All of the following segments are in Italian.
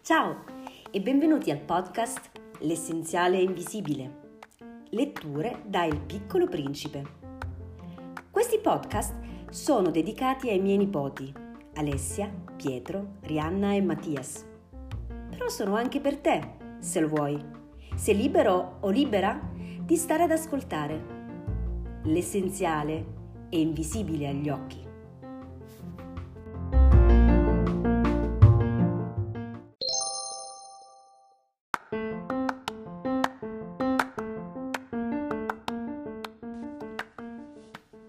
Ciao e benvenuti al podcast L'essenziale invisibile. Letture da Il piccolo principe. Questi podcast sono dedicati ai miei nipoti, Alessia, Pietro, Rianna e Mattias. Però sono anche per te, se lo vuoi. Sei libero o libera di stare ad ascoltare. L'essenziale è invisibile agli occhi.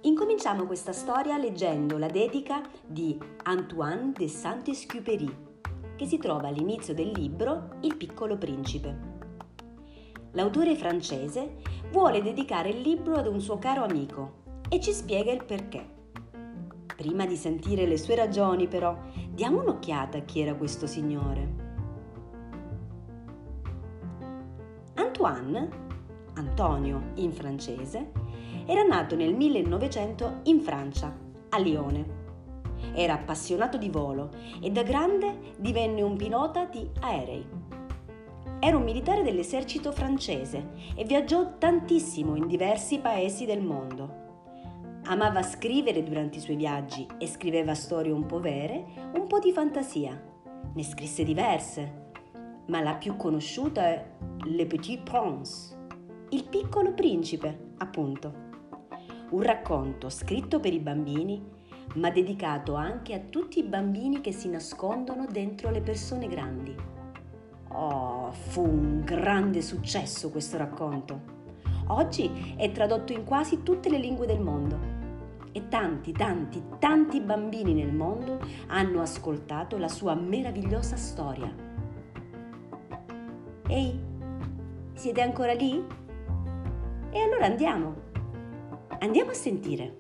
Incominciamo questa storia leggendo la dedica di Antoine de Saint-Exupéry, che si trova all'inizio del libro Il piccolo principe. L'autore francese vuole dedicare il libro ad un suo caro amico e ci spiega il perché. Prima di sentire le sue ragioni, però, diamo un'occhiata a chi era questo signore. Antoine, Antonio in francese, era nato nel 1900 in Francia, a Lione. Era appassionato di volo e da grande divenne un pilota di aerei. Era un militare dell'esercito francese e viaggiò tantissimo in diversi paesi del mondo. Amava scrivere durante i suoi viaggi e scriveva storie un po' vere, un po' di fantasia. Ne scrisse diverse, ma la più conosciuta è Le Petit Prince, il piccolo principe, appunto un racconto scritto per i bambini, ma dedicato anche a tutti i bambini che si nascondono dentro le persone grandi. Oh, fu un grande successo questo racconto. Oggi è tradotto in quasi tutte le lingue del mondo e tanti, tanti, tanti bambini nel mondo hanno ascoltato la sua meravigliosa storia. Ehi, siete ancora lì? E allora andiamo! Andiamo a sentire.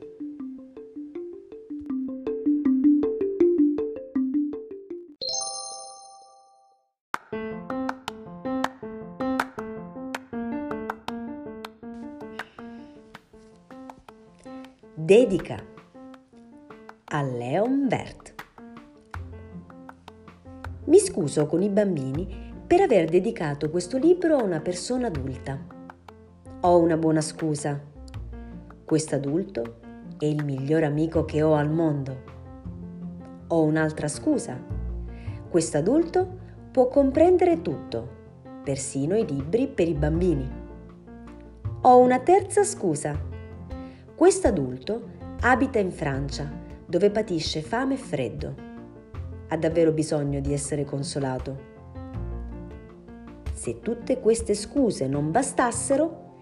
Dedica a Leon Bert. Mi scuso con i bambini per aver dedicato questo libro a una persona adulta. Ho una buona scusa Quest'adulto è il miglior amico che ho al mondo. Ho un'altra scusa. Quest'adulto può comprendere tutto, persino i libri per i bambini. Ho una terza scusa. Quest'adulto abita in Francia, dove patisce fame e freddo. Ha davvero bisogno di essere consolato. Se tutte queste scuse non bastassero,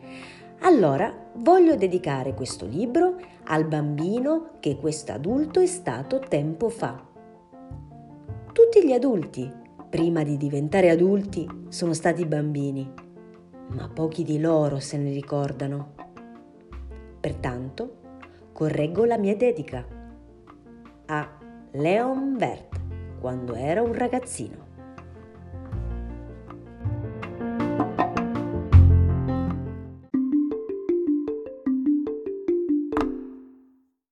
allora voglio dedicare questo libro al bambino che questo adulto è stato tempo fa. Tutti gli adulti, prima di diventare adulti, sono stati bambini, ma pochi di loro se ne ricordano. Pertanto, correggo la mia dedica a Leon Vert quando era un ragazzino.